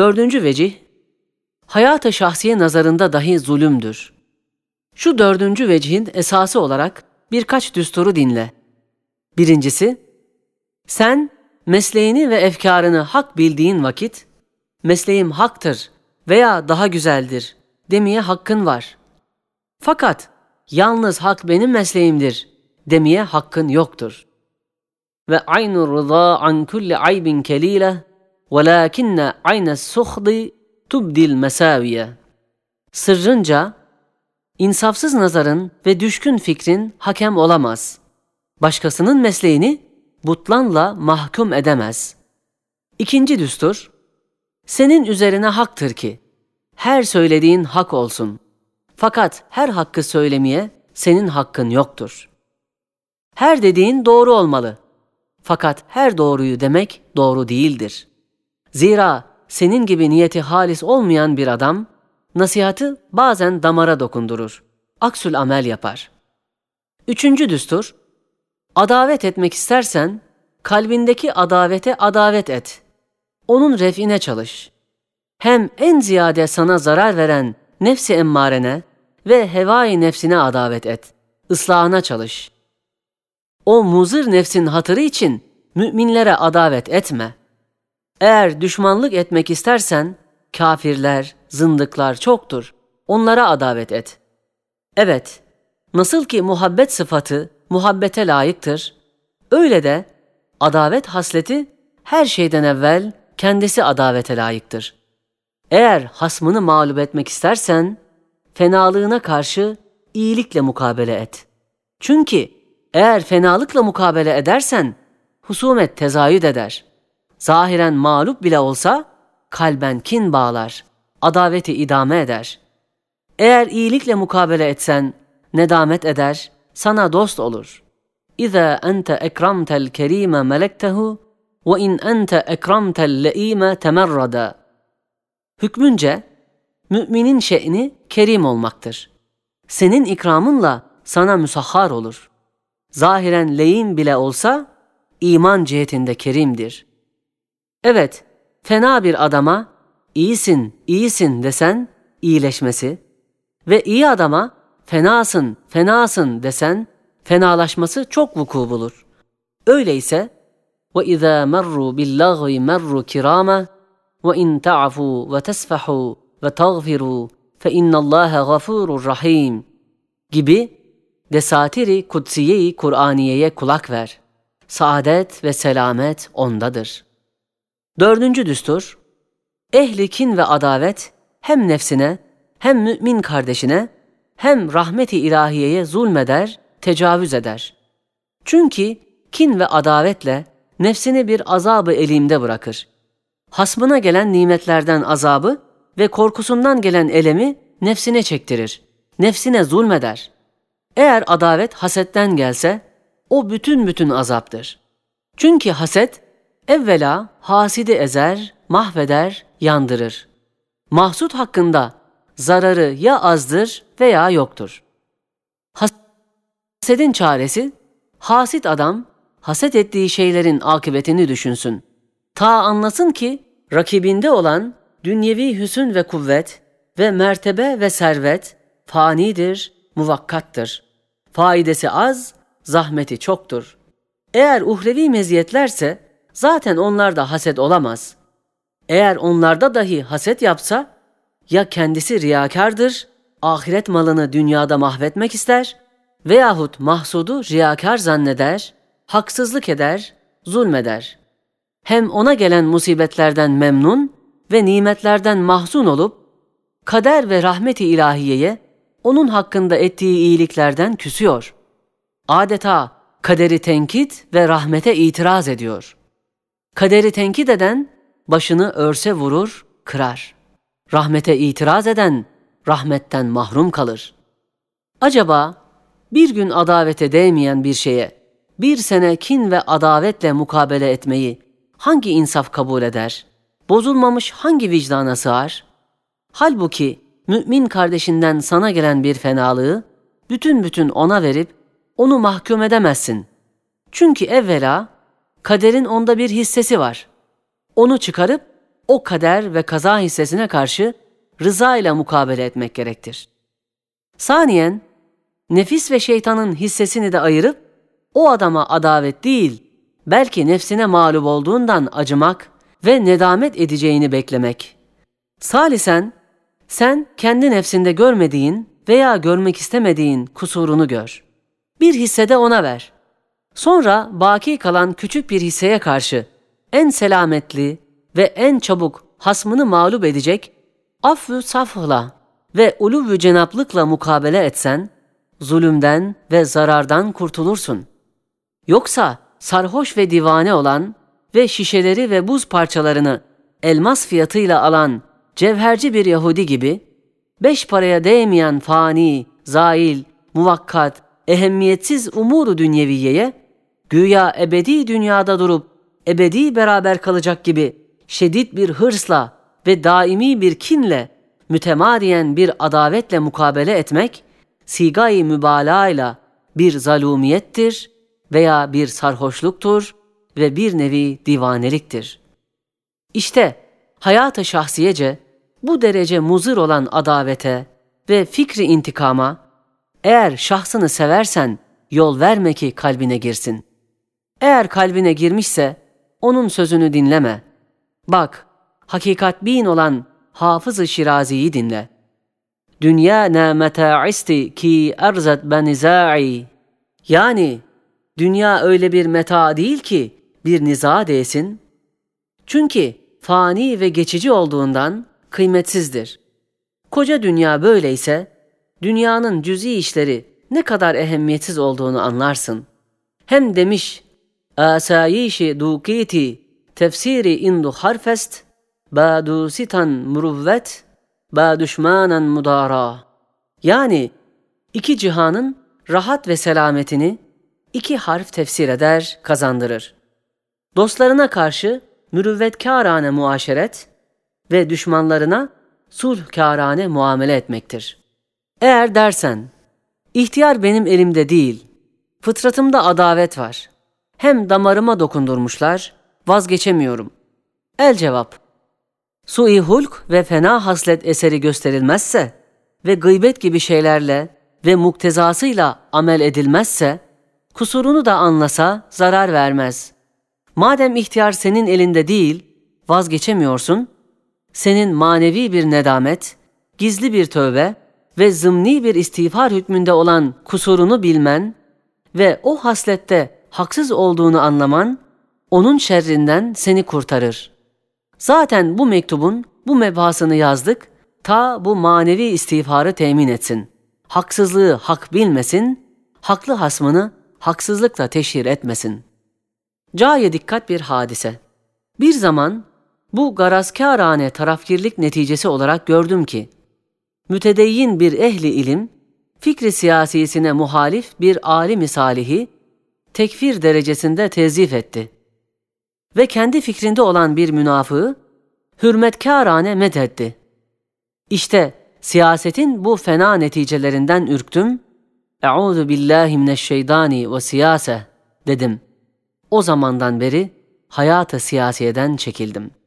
Dördüncü vecih, hayat-ı şahsiye nazarında dahi zulümdür. Şu dördüncü vecihin esası olarak birkaç düsturu dinle. Birincisi, sen mesleğini ve efkarını hak bildiğin vakit, mesleğim haktır veya daha güzeldir demeye hakkın var. Fakat yalnız hak benim mesleğimdir demeye hakkın yoktur. Ve aynur rıza an kulli aybin kelile velakinne aynes suhdi tubdil mesaviye. Sırrınca insafsız nazarın ve düşkün fikrin hakem olamaz. Başkasının mesleğini butlanla mahkum edemez. İkinci düstur, senin üzerine haktır ki, her söylediğin hak olsun. Fakat her hakkı söylemeye senin hakkın yoktur. Her dediğin doğru olmalı. Fakat her doğruyu demek doğru değildir. Zira senin gibi niyeti halis olmayan bir adam, nasihatı bazen damara dokundurur. Aksül amel yapar. Üçüncü düstur, adavet etmek istersen, kalbindeki adavete adavet et. Onun refine çalış. Hem en ziyade sana zarar veren nefsi emmarene ve hevai nefsine adavet et. Islahına çalış. O muzır nefsin hatırı için müminlere adavet etme. Eğer düşmanlık etmek istersen, kafirler, zındıklar çoktur. Onlara adavet et. Evet, nasıl ki muhabbet sıfatı muhabbete layıktır, öyle de adavet hasleti her şeyden evvel kendisi adavete layıktır. Eğer hasmını mağlup etmek istersen, fenalığına karşı iyilikle mukabele et. Çünkü eğer fenalıkla mukabele edersen, husumet tezayüd eder. Zahiren mağlup bile olsa, kalben kin bağlar, adaveti idame eder. Eğer iyilikle mukabele etsen, nedamet eder, sana dost olur. İza ente ekramtel kerime melektehu ve in ente ekramtel leime temerrada. Hükmünce müminin şe'ni kerim olmaktır. Senin ikramınla sana müsahhar olur. Zahiren leyin bile olsa iman cihetinde kerimdir. Evet, fena bir adama iyisin, iyisin desen iyileşmesi ve iyi adama fenasın, fenasın desen fenalaşması çok vuku bulur. Öyleyse ve izâ merru billâgvi merru kirâme ve in ta'fu ve tesfahu ve tağfiru fe innallâhe gafurur rahim gibi desatiri kutsiyeyi Kur'aniye'ye kulak ver. Saadet ve selamet ondadır. Dördüncü düstur, ehli kin ve adavet hem nefsine hem mümin kardeşine hem rahmeti ilahiyeye zulmeder, tecavüz eder. Çünkü kin ve adavetle nefsini bir azabı elimde bırakır. Hasmına gelen nimetlerden azabı ve korkusundan gelen elemi nefsine çektirir. Nefsine zulmeder. Eğer adavet hasetten gelse, o bütün bütün azaptır. Çünkü haset, evvela hasidi ezer, mahveder, yandırır. Mahsut hakkında zararı ya azdır veya yoktur. Hasedin çaresi, hasit adam, haset ettiği şeylerin akıbetini düşünsün. Ta anlasın ki, rakibinde olan dünyevi hüsün ve kuvvet ve mertebe ve servet fanidir, muvakkattır. Faidesi az, zahmeti çoktur. Eğer uhrevi meziyetlerse zaten onlarda haset olamaz. Eğer onlarda dahi haset yapsa ya kendisi riyakardır, ahiret malını dünyada mahvetmek ister veyahut mahsudu riyakar zanneder, haksızlık eder, zulmeder. Hem ona gelen musibetlerden memnun ve nimetlerden mahzun olup, kader ve rahmeti ilahiyeye onun hakkında ettiği iyiliklerden küsüyor. Adeta kaderi tenkit ve rahmete itiraz ediyor. Kaderi tenkit eden başını örse vurur, kırar. Rahmete itiraz eden rahmetten mahrum kalır. Acaba bir gün adavete değmeyen bir şeye bir sene kin ve adavetle mukabele etmeyi hangi insaf kabul eder? Bozulmamış hangi vicdana sığar? Halbuki mümin kardeşinden sana gelen bir fenalığı bütün bütün ona verip onu mahkum edemezsin. Çünkü evvela kaderin onda bir hissesi var. Onu çıkarıp o kader ve kaza hissesine karşı rıza ile mukabele etmek gerektir. Saniyen, nefis ve şeytanın hissesini de ayırıp o adama adavet değil, belki nefsine mağlup olduğundan acımak ve nedamet edeceğini beklemek. Salisen, sen kendi nefsinde görmediğin veya görmek istemediğin kusurunu gör. Bir hissede ona ver. Sonra baki kalan küçük bir hisseye karşı en selametli ve en çabuk hasmını mağlup edecek affü safhla ve uluvü cenaplıkla mukabele etsen, zulümden ve zarardan kurtulursun. Yoksa sarhoş ve divane olan ve şişeleri ve buz parçalarını elmas fiyatıyla alan cevherci bir Yahudi gibi, beş paraya değmeyen fani, zail, muvakkat, ehemmiyetsiz umuru dünyeviyeye, güya ebedi dünyada durup ebedi beraber kalacak gibi şedid bir hırsla ve daimi bir kinle mütemadiyen bir adavetle mukabele etmek, sigayı mübalağayla bir zalumiyettir veya bir sarhoşluktur ve bir nevi divaneliktir. İşte hayata şahsiyece bu derece muzır olan adavete ve fikri intikama, eğer şahsını seversen yol verme ki kalbine girsin. Eğer kalbine girmişse onun sözünü dinleme. Bak, hakikat bin olan Hafız-ı Şirazi'yi dinle. Dünya ne metaisti ki erzet benizai. Yani dünya öyle bir meta değil ki bir niza değsin. Çünkü fani ve geçici olduğundan kıymetsizdir. Koca dünya böyleyse dünyanın cüzi işleri ne kadar ehemmiyetsiz olduğunu anlarsın. Hem demiş asayişi dukiti tefsiri indu harfest badu sitan muruvvet ba düşmanan mudara. Yani iki cihanın rahat ve selametini iki harf tefsir eder, kazandırır. Dostlarına karşı mürüvvetkârane muaşeret ve düşmanlarına sulhkârane muamele etmektir. Eğer dersen, ihtiyar benim elimde değil, fıtratımda adavet var. Hem damarıma dokundurmuşlar, vazgeçemiyorum. El cevap, sui hulk ve fena haslet eseri gösterilmezse ve gıybet gibi şeylerle ve muktezasıyla amel edilmezse, kusurunu da anlasa zarar vermez. Madem ihtiyar senin elinde değil, vazgeçemiyorsun, senin manevi bir nedamet, gizli bir tövbe ve zımni bir istiğfar hükmünde olan kusurunu bilmen ve o haslette haksız olduğunu anlaman, onun şerrinden seni kurtarır. Zaten bu mektubun bu mebhasını yazdık, ta bu manevi istiğfarı temin etsin. Haksızlığı hak bilmesin, haklı hasmını haksızlıkla teşhir etmesin. Caya dikkat bir hadise. Bir zaman bu garazkârane tarafgirlik neticesi olarak gördüm ki, mütedeyyin bir ehli ilim, fikri siyasisine muhalif bir alim salihi, tekfir derecesinde tezif etti. Ve kendi fikrinde olan bir münafığı, hürmetkârane methetti. İşte siyasetin bu fena neticelerinden ürktüm, Euzu billahi mineşşeytani ve siyase dedim. O zamandan beri hayata siyasiyeden çekildim.''